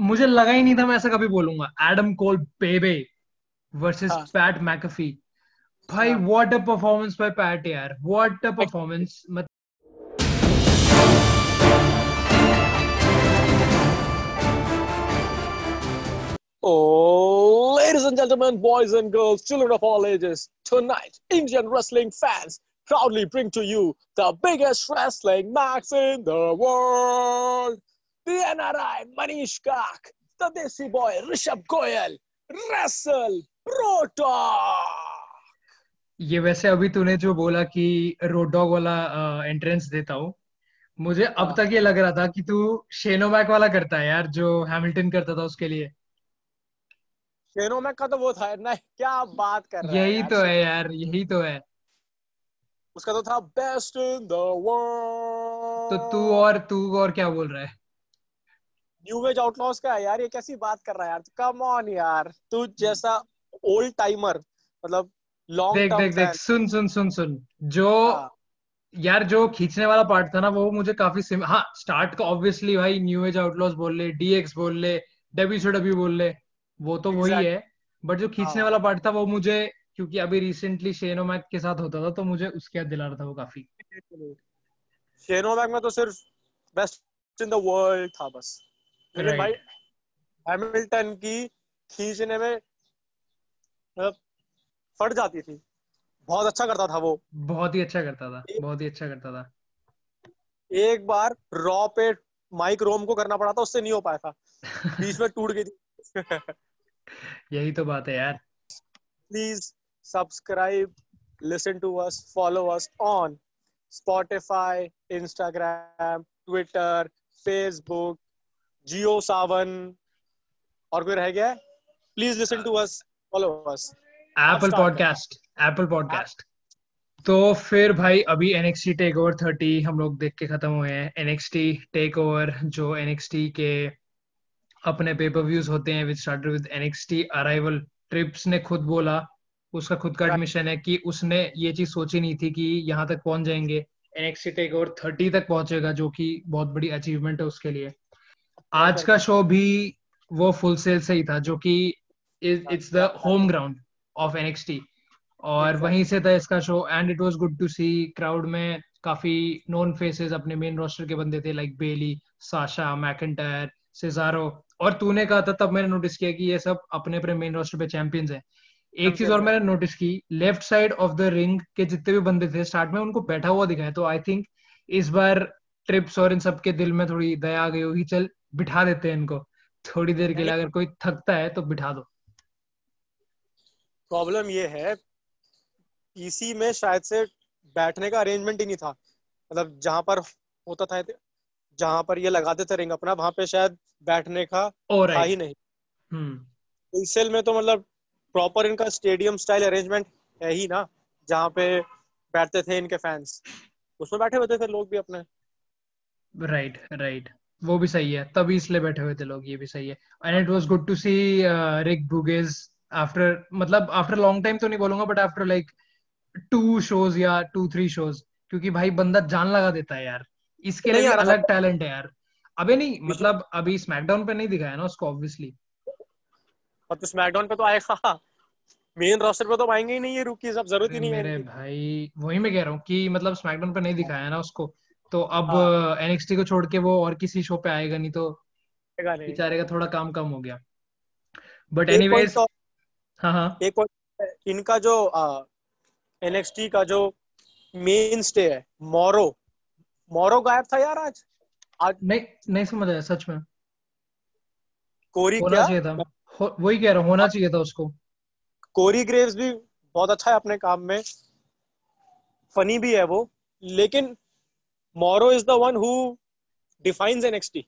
मुझे लगा ही नहीं था मैं ऐसा कभी बोलूँगा एडम कोल बेबे वर्सेस हाँ पैट मैकफी भाई हाँ what a performance by Pat यार what a performance Oh, ladies and gentlemen, boys and girls, children of all ages, tonight, Indian wrestling fans proudly bring to you the biggest wrestling match in the world. Manish Kak, the Desi boy Rishabh Goyal, wrestle Pro ये वैसे अभी तूने जो बोला कि road dog वाला entrance देता हूँ मुझे अब हाँ। तक ये लग रहा था कि तू शेनोमैक वाला करता है यार जो हैमिल्टन करता था उसके लिए। शेनो मैक का तो वो था नहीं क्या बात कर रहा यही तो है यार यही तो है। उसका तो था बेस्ट इन द वर्ल्ड तो तू और तू और क्या बोल रहा है? न्यू एज आउटलॉस का है यार ये कैसी बात कर रहा है यार? कम ऑन यार तू जैसा ओल्ड टाइमर मतलब लॉन्ग देख देख देख सुन सुन सुन सुन। जो हाँ। यार जो खींचने वाला पार्ट था ना वो मुझे काफ़ी सिम हाँ स्टार्ट का ऑब्वियसली भाई न्यू एज आउटलॉस बोल ले डीएक्स बोल ले डब्ल्यू बोल ले वो तो exactly. वही है। बट जो खींचने हाँ। वाला पार्ट था वो मुझे क्योंकि अभी रिसेंटली शेनो मैक के साथ होता था तो मुझे उसके याद दिला रहा था वो काफ़ी। शेनो मैक में तो सिर्फ़ बेस्ट इन द वर्ल्ड था बस। लेकिन भाई हैमिल्टन की खींचने में मतलब फट जाती थी। बहुत अच्छा करता था वो। बहुत ही अच्छा करता था बहुत ही अच्छा करता था। एक बार रॉ पे माइक रोम को करना पड़ा था उससे नहीं हो पाया था। बीच में टूट गई थी। यही तो बात है यार। Please subscribe listen to us, follow us on Spotify, Instagram, Twitter, Facebook, Geo Savan और कोई रह गया please listen to us follow us Apple podcast Apple podcast तो फिर भाई अभी NXT टेक ओवर थर्टी हम लोग देख के खत्म हुए हैं। NXT टेक ओवर जो NXT के अपने पेपर व्यूज़ होते हैं which started with NXT arrival Trips ने खुद बोला। उसका खुद का एडमिशन है कि उसने ये चीज़ सोची नहीं थी कि यहाँ तक पहुँच जाएँगे। NXT टेक ओवर थर्टी तक पहुंचेगा जो कि बहुत बड़ी अचीवमेंट है उसके लिए। आज का शो भी वो फुल सेल से ही था जो कि it's the home ground of NXT और वहीं से था इसका show and it was good to see crowd में काफ़ी नोन फेसेस अपने मेन रोस्टर के बंदे थे like Bayley Sasha McIntyre Cesaro और तूने कहा था तब मैंने नोटिस किया कि ये सब अपने अपने मेन रोस्टर पे चैंपियंस हैं। एक चीज़ और मैंने नोटिस की left side of the ring के जितने भी बंदे थे स्टार्ट में उनको बैठा हुआ दिखाया तो आई थिंक इस बार ट्रिप्स और इन सब के दिल में थोड़ी दया आ गई होगी चल बिठा देते हैं इनको। थोड़ी देर के लिए अगर कोई थकता है तो बिठा दो। प्रॉब्लम ये है पीसी में शायद से बैठने का अरेंजमेंट ही नहीं था। मतलब जहाँ पर होता था जहाँ पर ये लगाते थे रिंग अपना वहाँ पे शायद बैठने का और था ही नहीं। हम्म। सेल में तो मतलब प्रॉपर इनका स्टेडियम स्टाइल अरेंजमेंट है ही ना जहाँ पे बैठते थे इनके फैंस उसमें बैठे होते थे लोग भी अपने। राइट राइट वो भी सही है। तभी इसलिए बैठे हुए थे लोग ये भी सही है। And it was good to see Rick Boogs after मतलब आफ्टर लॉन्ग टाइम तो नहीं बोलूँगा but after like two shows या टू थ्री शोज़ क्योंकि भाई बंदा जान लगा देता है यार। इसके लिए अलग टैलेंट है यार। अबे नहीं मतलब अभी स्मैकडाउन पे नहीं दिखाया ना उसको ऑब्वियसली और तो स्मैकडाउन पे तो आएगा। मेन रोस्टर पे तो आएँगे ही नहीं ये रूकीज अब ज़रूरत ही नहीं है मेरे भाई वही मैं कह रहा हूँ कि मतलब स्मैकडाउन पे नहीं दिखाया ना उसको। तो अब हाँ। एनएक्सटी को छोड़ के वो और किसी शो पे आएगा नहीं तो बेचारे का थोड़ा काम कम हो गया। बट एनीवेज तो हाँ हाँ। एक पॉइंट इनका जो एनएक्सटी का जो मेन स्टे है मोरो मोरो गायब था यार आज। आज नहीं नहीं समझ आया सच में। कोरी होना क्या? चाहिए था। हो, वही कह रहा हूँ होना चाहिए था उसको। कोरी ग्रेव्स भी बहुत अच्छा है अपने काम में। फनी भी है वो। लेकिन Morrow is the one who defines NXT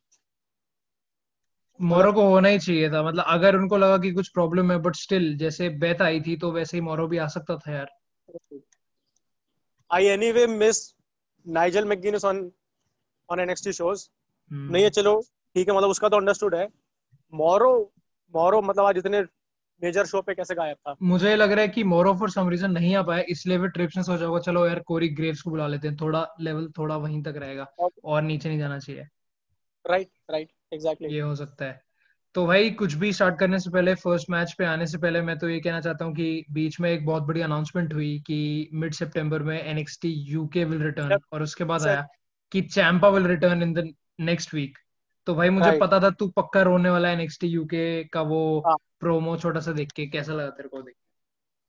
Morrow को होना ही चाहिए था। मतलब अगर उनको लगा कि कुछ प्रॉब्लम है बट स्टिल जैसे बेथ आई थी तो वैसे ही मोरो भी आ सकता था यार। I anyway miss Nigel McGuinness on on NXT shows नहीं है चलो ठीक है मतलब उसका तो अंडरस्टूड है। मोरो मोरो मतलब आज इतने मेजर शो पे कैसे गायब था? मुझे लग रहा है कि मोरो फॉर सम रीजन नहीं आ पाया इसलिए फिर ट्रिप्स ने सोचा होगा चलो यार कोरी ग्रेव्स को बुला लेते हैं। थोड़ा लेवल थोड़ा वहीं तक रहेगा और नीचे नहीं जाना चाहिए। राइट राइट एग्जैक्टली ये हो सकता है। तो भाई कुछ भी स्टार्ट करने से पहले फ़र्स्ट मैच पे आने से पहले मैं तो ये कहना चाहता हूँ कि बीच में एक बहुत बड़ी अनाउंसमेंट हुई कि मिड सितंबर में एनएक्सटी यूके विल रिटर्न और उसके बाद आया कि Ciampa will return in the next week तो भाई मुझे right. पता था तू पक्का रोने वाला है एनएक्सटी यूके का वो हाँ. प्रोमो छोटा सा देख के कैसा लगा तेरे को देख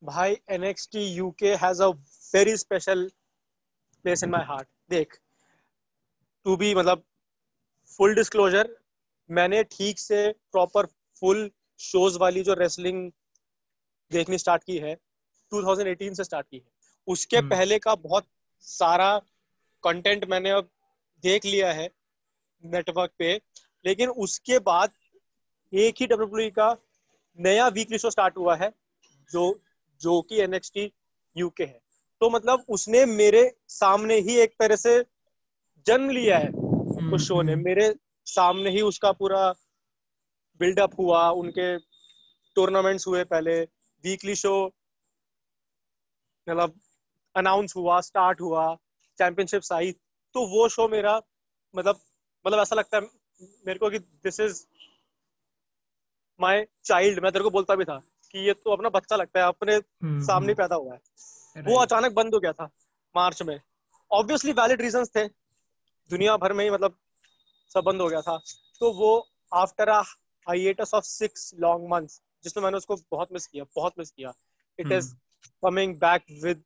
भाई NXT UK has a very special place in my heart देख टू बी मतलब फुल डिस्क्लोजर मैंने ठीक से प्रॉपर फुल शोज़ वाली जो रेसलिंग देखनी स्टार्ट की है 2018 से स्टार्ट की है उसके hmm. पहले का बहुत सारा कंटेंट मैंने अब देख लिया है नेटवर्क पे लेकिन उसके बाद एक ही डब्ल्यू का नया वीकली शो स्टार्ट हुआ है जो जो कि एनएक्सटी यूके है। तो मतलब उसने मेरे सामने ही एक तरह से जन्म लिया है उस शो ने। हम्म, हम्म। मेरे सामने ही उसका पूरा बिल्डअप हुआ उनके टूर्नामेंट्स हुए पहले वीकली शो मतलब अनाउंस हुआ स्टार्ट हुआ चैंपियनशिप आई। तो वो शो मेरा मतलब मतलब ऐसा लगता है मेरे को कि दिस इज़ माय चाइल्ड मैं तेरे को बोलता भी था कि ये तो अपना बच्चा लगता है अपने हम्म, सामने पैदा हुआ है। वो अचानक बंद हो गया था मार्च में। ऑब्वियसली वैलिड रीजंस थे। दुनिया भर में ही मतलब सब बंद हो गया था। तो वो after hiatus of six long months जिसमें मैंने उसको बहुत मिस किया बहुत मिस किया। It is coming back with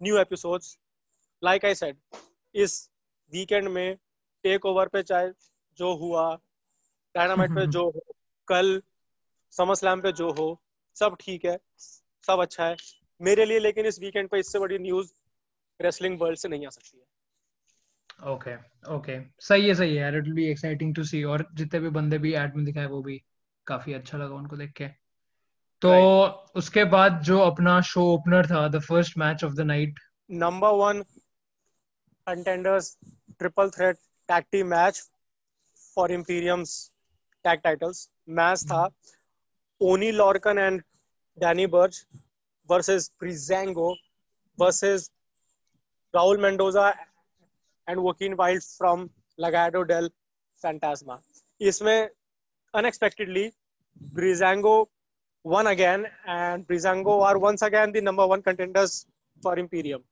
new episodes like I said इस वीकेंड में टेक ओवर पे चाहे जो हुआ डायनामाइट पे जो हो कल समर स्लैम पे जो हो सब ठीक है सब अच्छा है। मेरे लिए लेकिन इस वीकेंड पे इससे बड़ी न्यूज़ रेसलिंग वर्ल्ड से नहीं आ सकती है। ओके ओके सही है सही है यार। It will be exciting to see और जितने भी बंदे भी एड में दिखाए वो भी काफ़ी अच्छा लगा उनको देख के। तो right. उसके बाद जो अपना शो ओपनर था the first match of the night number one contenders triple threat tag team match for Imperium's tag titles match था Oney Lorcan and Danny Burch versus Breezango versus Raul Mendoza and Joaquin Wilde from Legado del Fantasma इसमें unexpectedly Breezango won again and Breezango are once again the number one contenders for Imperium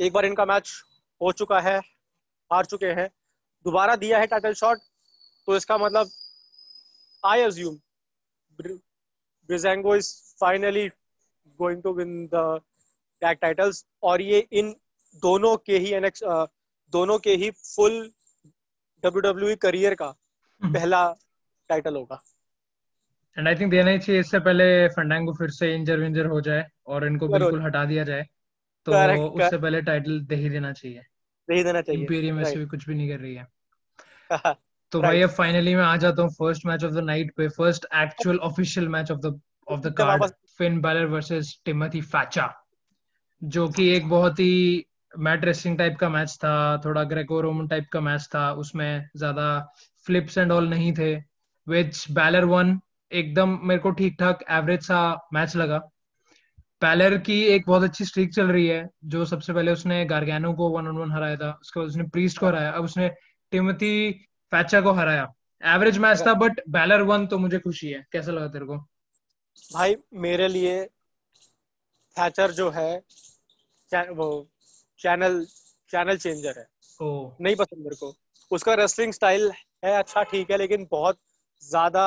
एक बार इनका match हो चुका है हार चुके हैं। दोबारा दिया है टाइटल शॉट तो इसका मतलब I assume Breezango is finally going to win the tag titles और ये इन दोनों के ही एनेक्स दोनों के ही फुल डब्ल्यू करियर का हम्म। पहला टाइटल होगा। एंड आई थिंक देना ही चाहिए इससे पहले फंडांगो फिर से इंजर विंजर हो जाए और इनको बिल्कुल हटा दिया जाए तो उससे पहले टाइटल दे ही देना चाहिए। दे देना चाहिए। इंपीरियम ऐसे भी कुछ भी नहीं कर रही है। तो भाई अब फाइनली मैं आ जाता हूँ first match of the night पे। First actual official match of the of the card Finn Balor versus Timothy फैचा जो कि एक बहुत ही मैट रेसिंग टाइप का मैच था थोड़ा ग्रेको रोमन टाइप का मैच था उसमें ज़्यादा फ्लिप्स एंड ऑल नहीं थे विच बैलर वन एकदम मेरे को ठीक ठाक एवरेज सा मैच लगा। पैलर की एक बहुत अच्छी स्ट्रीक चल रही है जो सबसे पहले उसने गार्गैनो को वन ऑन वन हराया था उसके बाद उसने प्रीस्ट को हराया अब उसने टिमोथी फैचा को हराया। एवरेज मैच था बट बैलर वन तो मुझे खुशी है। कैसा लगा तेरे को? भाई मेरे लिए थैचर जो है वो चैनल चैनल चेंजर है। ओ। नहीं पसंद मेरे को। उसका रेसलिंग स्टाइल है अच्छा ठीक है लेकिन बहुत ज़्यादा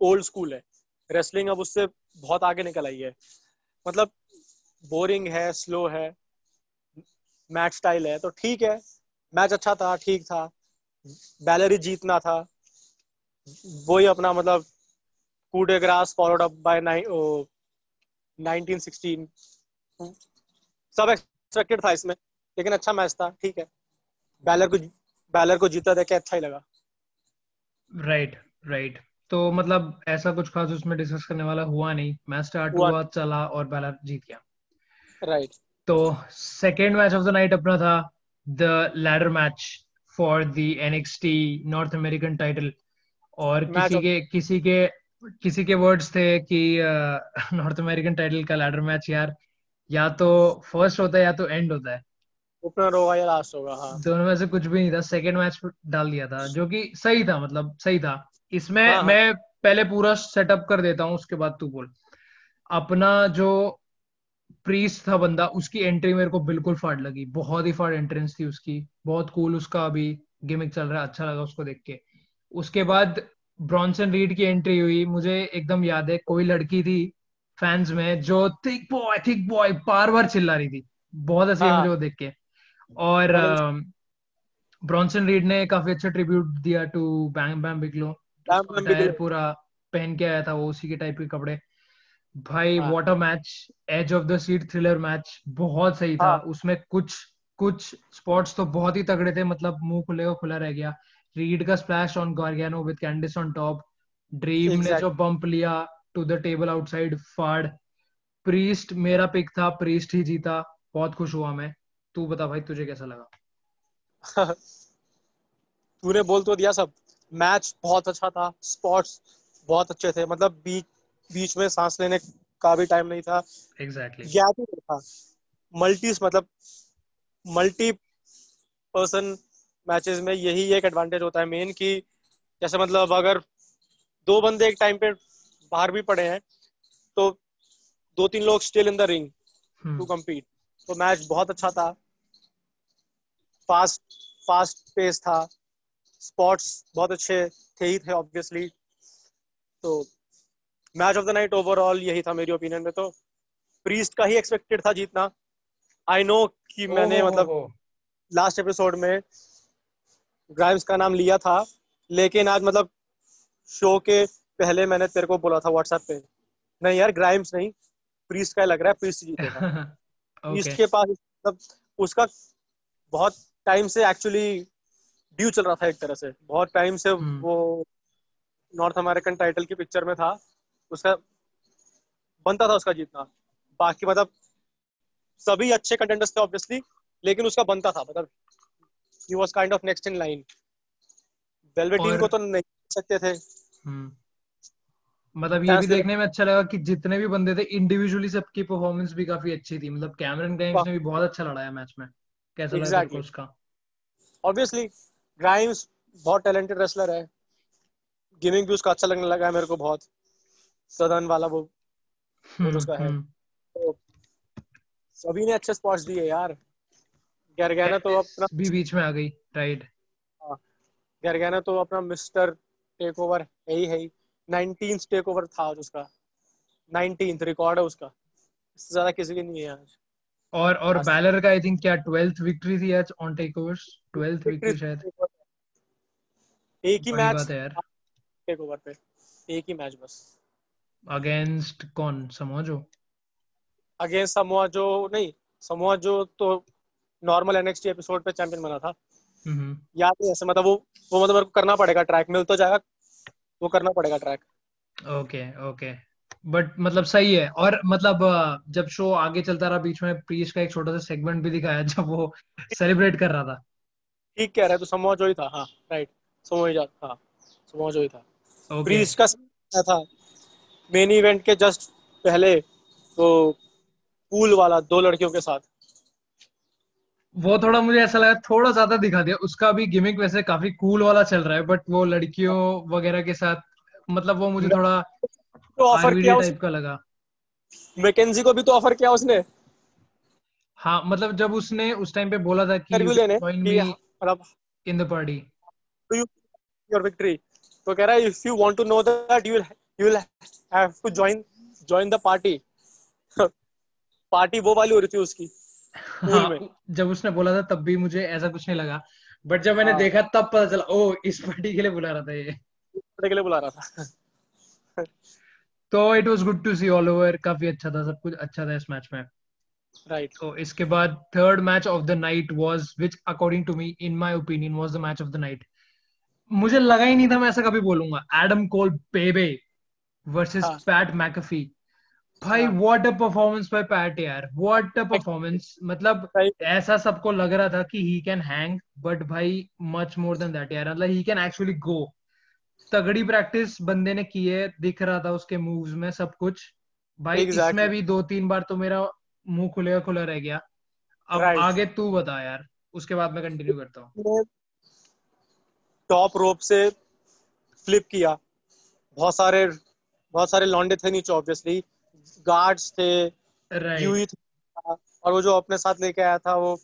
ओल्ड स्कूल है। रेसलिंग अब उससे बहुत आगे निकल आई है। मतलब बोरिंग है स्लो है मैच स्टाइल है तो ठीक है। मैच अच्छा था ठीक था। बैलरी जीतना था। वही अपना मतलब कूडे grass followed up by nineteen सब एक्सपेक्टेड था इसमें लेकिन अच्छा मैच था ठीक है। बैलर को बैलर को जीता देखे अच्छा ही लगा। Right right, right right. तो मतलब ऐसा कुछ खास उसमें डिस्कस करने वाला हुआ नहीं। मैच स्टार्ट हुआ, हुआ चला और बैलर जीत गया। Right right. तो second match of the night अपना था the ladder match for the NXT North American title और किसी के किसी के किसी के वर्ड्स थे कि नॉर्थ अमेरिकन टाइटल का लैडर मैच यार। या तो फ़र्स्ट होता है या तो एंड होता है। ओपनर होगा या लास्ट होगा हाँ। दोनों में से कुछ भी नहीं था। सेकेंड मैच डाल दिया था जो कि सही था मतलब सही था। इसमें हाँ, हाँ। मैं पहले पूरा सेटअप कर देता हूँ उसके बाद तू बोल। अपना जो प्रीस था बंदा उसकी एंट्री मेरे को बिल्कुल फाड़ लगी। बहुत ही फाड़ एंट्रेंस थी उसकी। बहुत कूल उसका अभी गिमिक चल रहा है अच्छा लगा उसको देख के। उसके बाद ब्रॉन्सन रीड की एंट्री हुई। मुझे एकदम याद है कोई लड़की थी फैंस में जो थिक बॉय थिक बॉय बार बार चिल्ला रही थी। बहुत हँसी हाँ. मुझे वो देख के। और ब्रॉन्सन रीड ने काफ़ी अच्छा ट्रिब्यूट दिया टू बैंग बैम बिगलो पूरा पहन के आया था वो उसी के टाइप के कपड़े। भाई ladder match edge of the seat thriller match बहुत सही था। हाँ. उसमें कुछ कुछ स्पॉट्स तो बहुत ही तगड़े थे मतलब मुँह खुले खुला रह गया। रीड का splash on Gargano with Candice on top dream exactly. ने जो बम्प लिया टू द टेबल आउटसाइड फाड़। प्रीस्ट मेरा पिक था। प्रीस्ट ही जीता। बहुत खुश हुआ मैं। तू बता भाई तुझे कैसा लगा? तूने बोल तो दिया सब। मैच बहुत अच्छा था स्पॉट्स बहुत अच्छे थे मतलब बीच बीच में सांस लेने का भी टाइम नहीं था। Exactly exactly. गैप ही था। मल्टीस मतलब मल्टी पर्सन मैचेस में यही एक एडवांटेज होता है मेन कि जैसे मतलब अगर दो बंदे एक टाइम पे बाहर भी पड़े हैं तो दो तीन लोग still in the ring to compete तो मैच बहुत अच्छा था। फास्ट फास्ट पेस था। स्पॉट्स बहुत अच्छे थे ही थे ऑब्वियसली तो match of the night overall यही था मेरी ओपिनियन में तो। प्रीस्ट का ही एक्सपेक्टेड था जीतना। आई नो कि मैंने मतलब लास्ट एपिसोड में ग्राइम्स का नाम लिया था लेकिन आज मतलब शो के पहले मैंने तेरे को बोला था व्हाट्सएप पे नहीं यार ग्राइम्स नहीं प्रीस्ट का लग रहा है प्रीस्ट जीतेगा। Okay. प्रीस्ट के पास मतलब उसका बहुत टाइम से एक्चुअली ड्यू चल रहा था एक तरह से। बहुत टाइम से hmm. वो नॉर्थ अमेरिकन टाइटल की पिक्चर में था। उसका बनता था उसका जीतना। बाकी मतलब सभी अच्छे कंटेंटर्स थे ऑब्वियसली लेकिन उसका बनता था मतलब he was kind of next in line Velveteen को तो नहीं सकते थे। हम्म। मतलब ये भी देखने में अच्छा लगा कि जितने भी बंदे थे इंडिविजुअली सबकी परफॉर्मेंस भी काफ़ी अच्छी थी। मतलब कैमरन ग्राइम्स ने भी बहुत अच्छा लड़ाया मैच में। कैसा exactly. लगा उसका? ऑब्वियसली ग्राइम्स बहुत टैलेंटेड रेसलर है। गेमिंग भी उसका अच्छा लगने लगा है मेरे को बहुत। सदन वाला वो हम्म, उसका है। हम्म। तो सभी ने अच्छे स्पॉट्स दिए यार। गैरगाना तो अपना भी बीच में आ गई राइट हाँ, तो अपना मिस्टर टेक ओवर है ही है ही। नाइनटीन टेक ओवर था उसका। नाइनटीन रिकॉर्ड है उसका। इससे ज़्यादा किसी की नहीं है आज। और और बैलर का आई थिंक क्या 12th विक्ट्री थी आज on take overs 12th victory शायद। एक ही मैच है यार। टेक ओवर पे। एक ही मैच बस। अगेंस्ट कौन? समोजो अगेंस्ट समोजो नहीं समोजो तो नॉर्मल एनएक्सटी एपिसोड पे चैंपियन बना था। हम्म। याद है ऐसे मतलब वो वो मतलब मेरे को करना पड़ेगा ट्रैक मिल तो जाएगा वो करना पड़ेगा ट्रैक ओके ओके बट मतलब सही है। और मतलब जब शो आगे चलता रहा बीच में प्रीस का एक छोटा सा सेगमेंट भी दिखाया जब वो सेलिब्रेट कर रहा था। ठीक कह रहा है तो समोआ जो ही था। हाँ राइट जो हाँ ही था। Okay. प्रीस का था। मेन इवेंट के जस्ट पहले तो पूल वाला दो लड़कियों के साथ। वो थोड़ा मुझे ऐसा लगा थोड़ा ज़्यादा दिखा दिया। उसका भी गिमिक वैसे काफ़ी कूल वाला चल रहा है बट वो लड़कियों वगैरह के साथ मतलब वो मुझे थोड़ा तो ऑफ़र किया टाइप का लगा। मैकेंजी को भी तो ऑफ़र किया उसने? हाँ मतलब जब उसने उस टाइम पे बोला था कि in the party your victory तो कह रहा है if you want to know that you will you will have to join join the party party वो वाली हो रही थी उसकी हाँ, जब उसने बोला था तब भी मुझे ऐसा कुछ नहीं लगा। बट जब मैंने हाँ. देखा तब पता चला ओ इस पार्टी के लिए बुला रहा था ये। पार्टी के लिए बुला रहा था। तो it was good to see all over काफ़ी अच्छा था सब कुछ अच्छा था इस मैच में। राइट तो इसके बाद third match of the night was which according to me in my opinion was the match of the night मुझे लगा ही नहीं था मैं ऐसा कभी बोलूँगा। Adam Cole bay bay versus Pat McAfee भाई what a performance by Pat यार। व्हाट अ परफॉर्मेंस मतलब ऐसा सबको लग रहा था कि ही कैन हैंग बट भाई मच मोर देन दैट यार। मतलब ही कैन एक्चुअली गो तगड़ी प्रैक्टिस बंदे ने की है दिख रहा था उसके मूव्स में सब कुछ। भाई exactly. इसमें भी दो तीन बार तो मेरा मुँह खुलेगा खुला रह गया। अब right. आगे तू बता यार उसके बाद मैं कंटिन्यू करता हूँ। टॉप रोप से फ्लिप किया। बहुत सारे बहुत सारे लॉन्डे थे नीचे ऑब्वियसली गार्ड्स थे यूई था और वो जो अपने साथ लेके आया था वो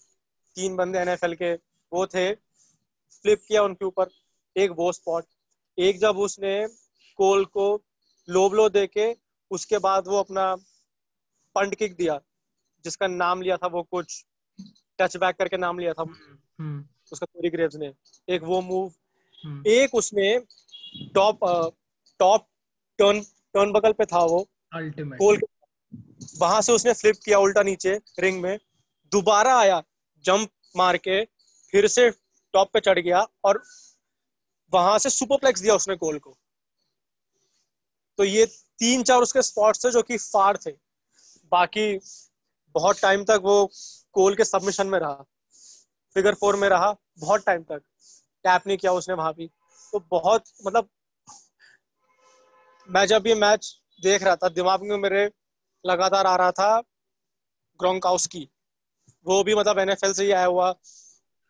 तीन बंदे एनएफएल के वो थे। फ्लिप किया उनके ऊपर एक वो स्पॉट एक जब उसने कोल को लो ब्लो दे के उसके बाद वो अपना पंड किक दिया जिसका नाम लिया था वो कुछ टच बैक करके नाम लिया था। हम्म उसका कोरी ग्रेव्स ने। एक वो मूव एक उसने टॉप टॉप टर्न टर्न बगल पे था वो। अल्टीमेट गोल वहाँ से उसने फ्लिप किया उल्टा नीचे रिंग में। दोबारा आया जंप मार के फिर से टॉप पे चढ़ गया और वहाँ से सुपरप्लेक्स दिया उसने गोल को। तो ये तीन चार उसके स्पॉट्स थे जो कि फार थे। बाकी बहुत टाइम तक वो कोल के सबमिशन में रहा। फिगर फोर में रहा बहुत टाइम तक। टैप नहीं किया उसने वहाँ भी। तो बहुत मतलब मैं जब ये मैच देख रहा था दिमाग में मेरे लगातार आ रहा था ग्रोंकाउस्की। वो भी मतलब एनएफएल से ही आया हुआ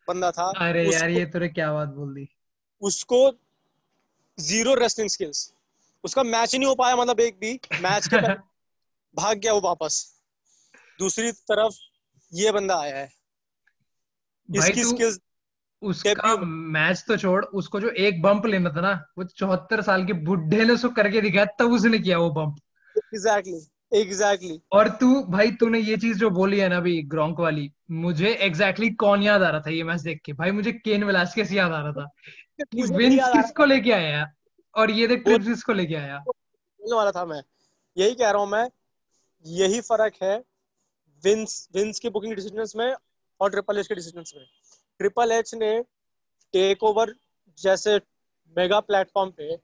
बंदा था। अरे यार ये तूने क्या बात बोल दी। उसको ज़ीरो रेस्लिंग स्किल्स उसका मैच ही नहीं हो पाया मतलब एक भी। मैच के भाग गया वो वापस। दूसरी तरफ़ ये बंदा आया है। इसकी स्किल्स उसका मैच तो छोड़ उसको जो एक बम्प लेना था ना वो चौहत्तर साल के बुढ़े ने उसको करके दिखाया तब उसने किया वो बम्प एग्जैक्टली एग्जैक्टली और तू भाई तूने ये चीज़ जो बोली है ना अभी ग्रोंक वाली मुझे एग्जैक्टली exactly कौन याद आ रहा था ये मैच देख के? भाई मुझे केन वेलास्केस याद आ रहा था। कि विंस किसको लेके आया और ये देख ट्रिप्स किसको लेके आया? वाला था मैं। यही कह रहा हूँ मैं यही फ़र्क है विंस विंस की बुकिंग डिसीजंस में और ट्रिपल एच के डिसीजंस में। ट्रिपल एच ने टेक ओवर जैसे मेगा प्लेटफॉर्म पे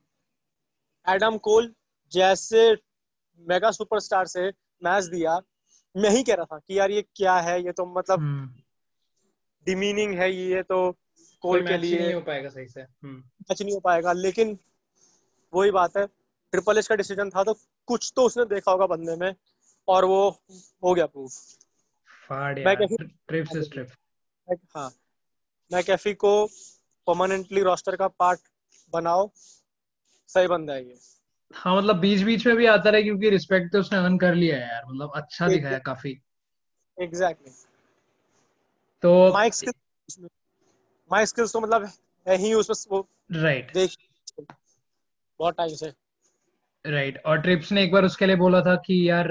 एडम कोल जैसे मेगा सुपरस्टार से मैच दिया। मैं ही कह रहा था कि यार ये क्या है? ये तो मतलब हम्म, डिमीनिंग है ये तो कोल के लिए। नहीं हो पाएगा सही से। हम्म, मैच नहीं हो पाएगा लेकिन वही बात है ट्रिपल एच का डिसीज़न था तो कुछ तो उसने देखा होगा बंदे में और वो हो गया प्रूफ फाड़ मैं यार कैसे- ट्रिप्स ट्रिप हाँ। मैकेफी को परमानेंटली रोस्टर का पार्ट बनाओ सही बंदा है ये। हाँ मतलब बीच बीच में भी आता रहे क्योंकि रिस्पेक्ट तो उसने अर्न कर लिया है यार मतलब अच्छा दिखाया काफ़ी। एग्जैक्टली तो माइक स्किल्स माइक स्किल्स तो मतलब है ही उसमें वो राइट देख बहुत टाइम से। राइट और ट्रिप्स ने एक बार उसके लिए बोला था कि यार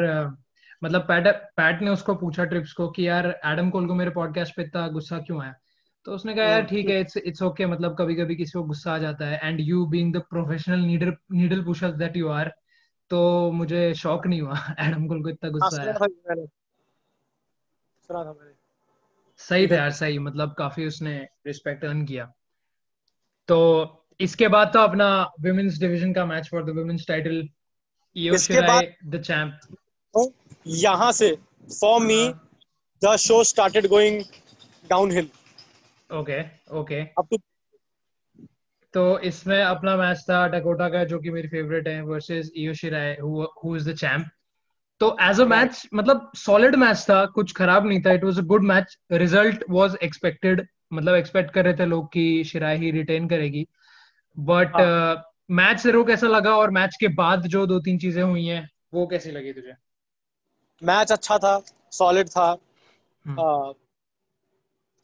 मतलब पैट पैट ने उसको पूछा ट्रिप्स को कि यार एडम कोल को मेरे पॉडकास्ट पे इतना गुस्सा क्यों आया? तो उसने कहा यार। ठीक है इट्स इट्स ओके मतलब कभी कभी किसी को गुस्सा आ जाता है। And you being the professional needle needle pusher that you are तो मुझे शॉक नहीं हुआ। एडम को इतना हाँ गुस्सा आया। सही था यार सही। मतलब काफ़ी उसने रिस्पेक्ट अर्न किया। तो इसके बाद तो अपना विमेन्स डिवीज़न का match for the women's title Io Shirai the champ यहाँ से for me the show started going downhill okay okay अब तो इसमें अपना मैच था डकोटा का जो कि मेरी फेवरेट है versus Io Shirai who is the champ तो एज अ मैच मतलब सॉलिड मैच था कुछ खराब नहीं था it was a good match result was expected मतलब एक्सपेक्ट कर रहे थे लोग कि शिराई ही रिटेन करेगी. बट मैच से रो कैसा लगा और मैच के बाद जो दो तीन चीज़ें हुई हैं वो कैसी लगी तुझे? मैच अच्छा था सॉलिड था। हम्म।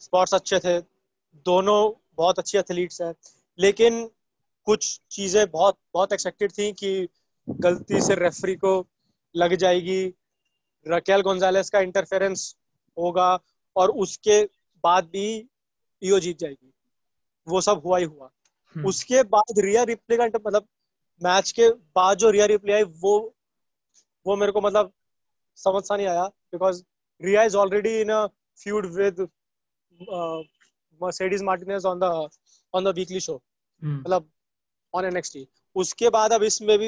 स्पॉट्स अच्छे थे। दोनों बहुत अच्छी एथलीट्स हैं। लेकिन कुछ चीज़ें बहुत बहुत एक्सपेक्टेड थी कि गलती से रेफरी को लग जाएगी। रकेल गोंजालेस का इंटरफेरेंस होगा और उसके बाद भी ईओ जीत जाएगी। वो सब हुआ ही हुआ। हम्म। उसके बाद रिया रिप्ले का मतलब मैच के बाद जो रिया रिप्ले आई वो वो मेरे को मतलब समझ सा नहीं आया because Rhea is already in a feud with Mercedes Martinez on the on the weekly show मतलब ऑन एनएक्सटी उसके बाद अब इसमें भी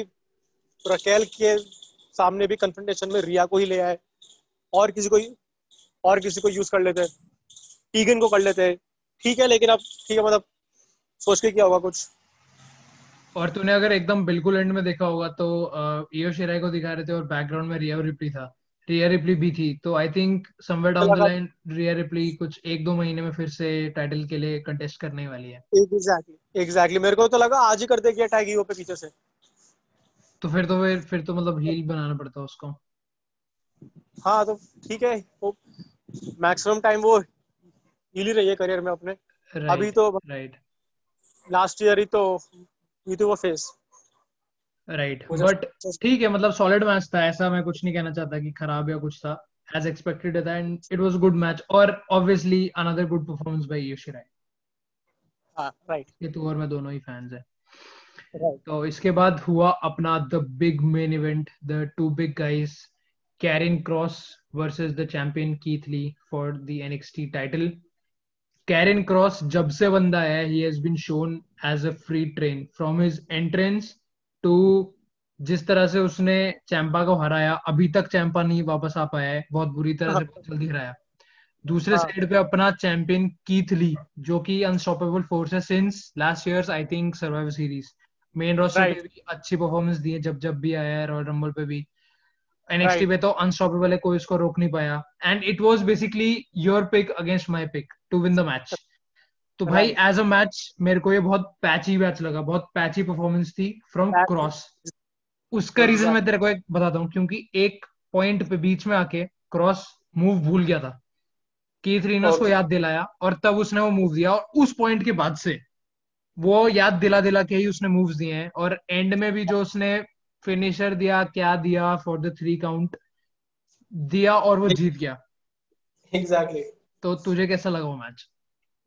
रकेल के सामने भी कन्फ्रंटेशन में रिया को ही ले आए। और किसी को और किसी को यूज़ कर लेते। टीगन को कर लेते। ठीक है लेकिन अब ठीक है मतलब सोच के क्या होगा कुछ। और तूने अगर एकदम बिल्कुल एंड में देखा होगा तो ईओ शिराई को दिखा रहे थे और बैकग्राउंड में रिया रिप्ली था। रिया रिप्ली भी थी। तो I think somewhere down the line Rhea Ripley कुछ एक दो महीने में फिर से टाइटल के लिए कंटेस्ट करने वाली है। एग्जैक्टली एग्जैक्टली मेरे को तो लगा आज ही कर देगी अटैक ईओ पे पीछे से। तो फिर तो फिर फिर तो मतलब हील बनाना पड़ता उसको। हाँ तो ठीक है। वो मैक्सिमम टाइम वो हील ही रही है करियर में अपने। Right, अभी तो राइट लास्ट ईयर ही तो ये तो वो फेस राइट बट ठीक है मतलब सॉलिड मैच था ऐसा मैं कुछ नहीं कहना चाहता कि खराब या कुछ था एज एक्सपेक्टेड था and it was good match और obviously another good performance by Io Shirai हाँ राइट ये तो और मैं दोनों ही फैंस हैं। राइट तो इसके बाद हुआ अपना the big main event the two big guys Karrion Kross versus the champion Keith Lee for the NXT title Karrion Kross जब से बंदा है he has been shown as a freight train from his entrance to जिस तरह से उसने चैंपा को हराया अभी तक चैंपा नहीं वापस आ पाया है बहुत बुरी तरह से बहुत जल्दी हराया। दूसरे हाँ। साइड पे अपना चैंपियन कीथ ली जो कि अनस्टॉपेबल फोर्स है since last years I think Survivor Series main roster पे भी अच्छी परफॉर्मेंस दी है जब जब भी आया है रॉयल रंबल पे भी। एनएक्सटी. पे तो अनस्टॉपेबल है कोई उसको रोक नहीं पाया। And it was basically your pick against my pick to win the match तो भाई एज अ मैच मेरे को ये बहुत पैची मैच लगा बहुत पैची परफॉर्मेंस थी फ्रॉम क्रॉस उसका रीजन मैं तेरे को एक बताता हूँ क्योंकि एक पॉइंट पे बीच में आके क्रॉस मूव भूल गया था। कीथ ने उसको याद दिलाया और तब उसने वो मूव दिया और उस पॉइंट के बाद से वो याद दिला दिला के ही उसने मूव्स दिए हैं और एंड में भी जो उसने फिनिशर दिया क्या दिया फॉर द थ्री काउंट दिया और वो जीत गया। एग्जैक्टली तो तुझे कैसा लगा वो मैच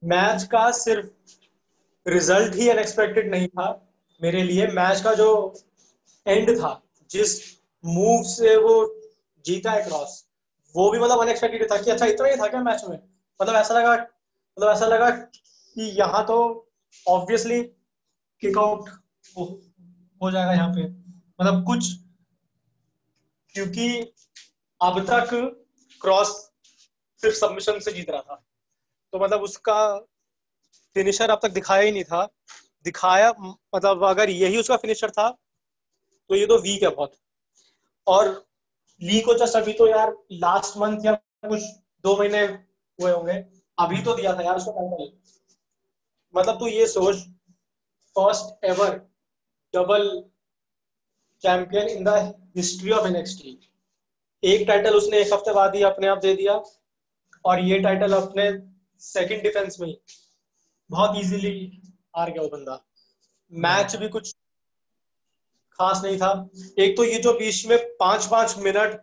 मैच का सिर्फ़ रिज़ल्ट ही अनएक्सपेक्टेड नहीं था मेरे लिए। मैच का जो एंड था जिस मूव से वो जीता है क्रॉस वो भी मतलब अनएक्सपेक्टेड था कि अच्छा इतना ही था क्या मैच में? मतलब ऐसा लगा मतलब ऐसा लगा कि यहाँ तो ऑब्वियसली किक आउट हो, जाएगा यहाँ पे। मतलब कुछ क्योंकि अब तक क्रॉस सिर्फ़ सबमिशन से जीत रहा था। तो मतलब उसका फिनिशर अब तक दिखाया ही नहीं था। दिखाया मतलब अगर यही उसका फिनिशर था तो ये तो वीक है बहुत। और ली को जस्ट अभी तो यार लास्ट मंथ या कुछ दो महीने हुए होंगे, अभी तो दिया था यार उसको टाइटल मतलब तू ये सोच first ever double champion in the history of NXT एक टाइटल उसने एक हफ़्ते बाद ही अपने आप दे दिया, और ये टाइटल अपने सेकंड डिफेंस में बहुत इजीली हार गया वो बंदा। मैच भी कुछ खास नहीं था। एक तो ये जो बीच में पाँच पाँच मिनट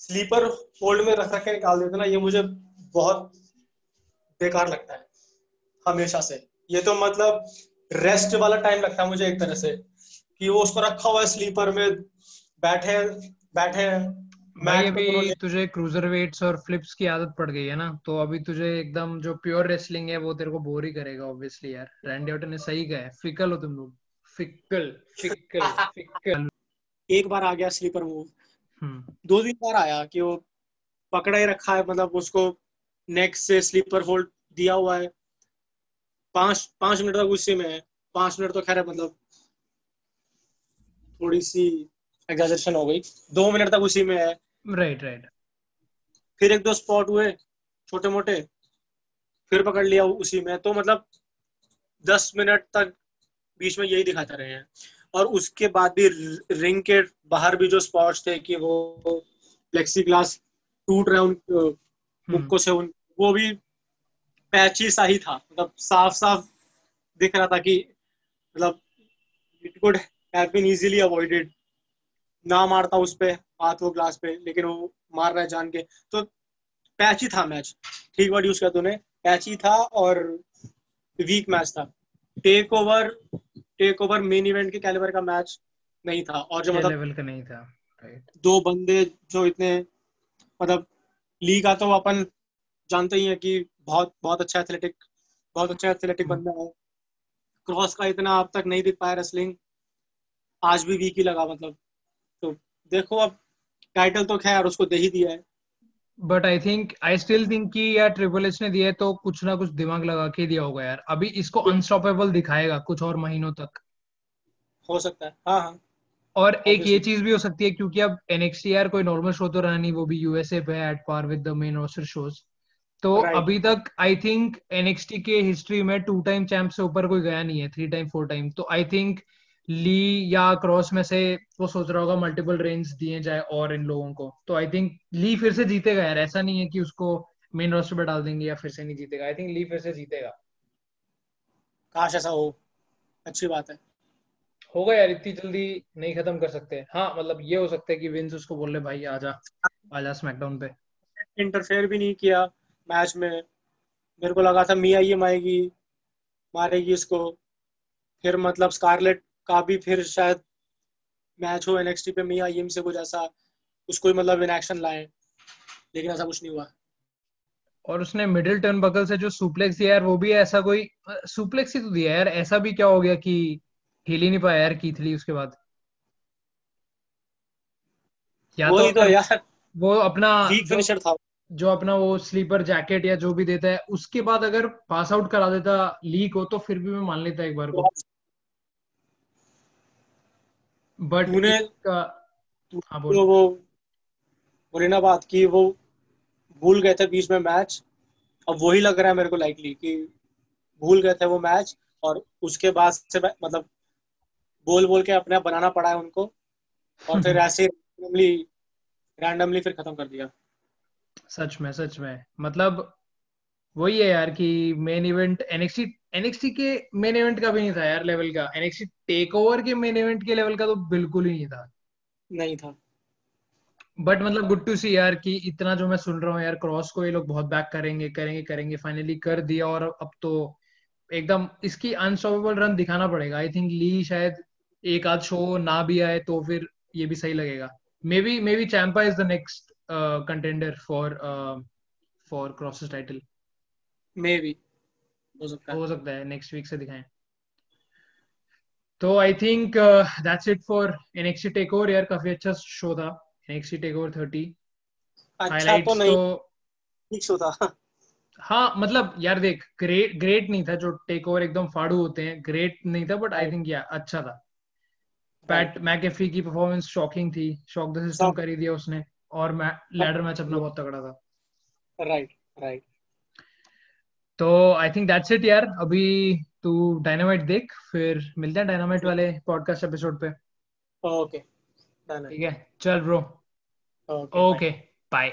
स्लीपर होल्ड में रख रख के निकाल देते ना ये मुझे बहुत बेकार लगता है हमेशा से। ये तो मतलब रेस्ट वाला टाइम लगता है मुझे एक तरह से कि वो उसको रखा हुआ है स्लीपर में बैठे बैठे भाई में अभी तुझे क्रूजर वेट्स और फ्लिप्स की आदत पड़ गई है ना तो अभी तुझे एकदम जो प्योर रेसलिंग है वो तेरे को बोर ही करेगा ऑब्वियसली यार। रैंडी ऑर्टन ने सही कहा है। फिकल हो तुम लोग। फिकल फिकल फिकल एक बार आ गया स्लीपर मूव हम्म। दो तीन बार आया कि वो पकड़ा ही रखा है मतलब उसको नेक से स्लीपर होल्ड दिया हुआ है। पाँच पाँच मिनट तक उसी में है। पाँच मिनट तो खैर है मतलब थोड़ी सी एग्जैजरेशन हो गई। दो मिनट तक उसी में है। राइट राइट फिर एक दो स्पॉट हुए छोटे मोटे फिर पकड़ लिया उसी में। तो मतलब दस मिनट तक बीच में यही दिखाते रहे हैं। और उसके बाद भी रिंग के बाहर भी जो स्पॉट्स थे कि वो प्लेक्सी ग्लास टूट रहे उन मुक्कों से उन वो भी पैची सा ही था। मतलब साफ़ साफ़ दिख रहा था कि मतलब it could have been easily avoided ना मारता उस पे हाथ वो ग्लास पे लेकिन वो मार रहा है जान के। तो पैची था मैच ठीक वर्ड यूज़ किया तूने। पैची था और वीक मैच था। Take over take over main event के कैलिबर का मैच नहीं था। और जो मतलब लेवल का नहीं था। दो बंदे जो इतने मतलब लीग का तो अपन जानते ही है कि बहुत बहुत अच्छा एथलेटिक बहुत अच्छा एथलेटिक बंदा है। क्रॉस का इतना अब तक नहीं दिख पाया रेसलिंग आज भी वीक ही लगा मतलब। देखो अब टाइटल तो खैर उसको दे ही दिया है। But I think I still think कि यार ट्रिपल एच ने दिया है तो कुछ ना कुछ दिमाग लगा के दिया होगा यार। अभी इसको अनस्टॉपेबल दिखाएगा कुछ और महीनों तक। हो सकता है हाँ हाँ। और एक ये चीज़ भी हो सकती है क्योंकि अब एनएक्सटी यार कोई नॉर्मल शो तो रहा नहीं वो भी यूएसए पे है at par with the main roster shows तो Right. अभी तक आई थिंक एनएक्सटी के हिस्ट्री में टू टाइम चैंप से ऊपर कोई गया नहीं है थ्री टाइम फोर टाइम तो आई थिंक ली या क्रॉस में से वो सोच रहा होगा मल्टीपल रेंज दिए जाए और इन लोगों को। तो आई थिंक ली फिर से जीतेगा यार ऐसा नहीं है कि उसको मेन रोस्टर पे डाल देंगे या फिर से नहीं जीतेगा। आई थिंक ली फिर से जीतेगा। काश ऐसा हो। अच्छी बात है। होगा यार इतनी जल्दी नहीं खत्म कर सकते। हाँ मतलब ये हो सकता है कि विंस उसको बोल ले भाई आजा। आजा स्मैकडाउन पे। इंटरफेयर भी नहीं किया मैच में। मेरे को लगा था मिया ये मारेगी मारेगी इसको। फिर मतलब स्कारलेट का भी फिर शायद मैच हो एनएक्सटी पे मिया यम से कुछ ऐसा उसको ही मतलब इन एक्शन लाए। लेकिन ऐसा कुछ नहीं हुआ। और उसने मिडिल टर्न बकल से जो सुप्लेक्स दिया यार वो भी ऐसा कोई सुप्लेक्स ही तो दिया यार। ऐसा भी क्या हो गया कि हिल ही नहीं पाया यार कीथली उसके बाद? या तो तो यार। वो अपना फिनिशर था। जो अपना वो स्लीपर जैकेट या जो भी देता है उसके बाद अगर पास आउट करा देता लीक हो तो फिर भी मैं मान लेता एक बार को। बट तूने हाँ बोल। तो वो बात की वो भूल गए थे बीच में मैच। अब वही लग रहा है मेरे को लाइकली कि भूल गए थे वो मैच और उसके बाद से मतलब बोल बोल के अपने आप बनाना पड़ा है उनको और फिर ऐसे रैंडमली रैंडमली फिर खत्म कर दिया। सच में सच में। मतलब वही है यार कि मेन इवेंट एनएक्सटी एनएक्सटी के मेन इवेंट का भी नहीं था यार लेवल का। एनएक्सटी टेक ओवर के मेन इवेंट के लेवल का तो बिल्कुल ही नहीं था। नहीं था। बट मतलब गुड टू सी यार कि इतना जो मैं सुन रहा हूँ यार क्रॉस को ये लोग बहुत बैक करेंगे करेंगे करेंगे फाइनली कर दिया और अब तो एकदम इसकी अनस्टॉपेबल रन दिखाना पड़ेगा। आई थिंक ली शायद एक आध शो ना भी आए तो फिर ये भी सही लगेगा। Maybe maybe Ciampa is the next contender for for Kross's title मे भी हो सकता है। हो सकता है नेक्स्ट वीक से दिखाएँ। तो I think that's it for NXT take over यार काफ़ी अच्छा शो था एनएक्सटी टेक ओवर 30 अच्छा तो नहीं तो ठीक शो था। हाँ मतलब यार देख ग्रेट ग्रेट नहीं था जो टेक ओवर एकदम फाड़ू होते हैं ग्रेट नहीं था बट आई थिंक या अच्छा था। पैट मैकेफी की परफॉर्मेंस शॉकिंग थी शॉक द सिस्टम कर ही दिया उसने और लैडर मैच अपना बहुत तगड़ा था। राइट राइट तो आई थिंक दैट्स इट यार अभी तू डायनामाइट देख फिर मिलते हैं डायनामाइट वाले पॉडकास्ट एपिसोड पे। ओके ठीक है चल ब्रो ओके ओके बाय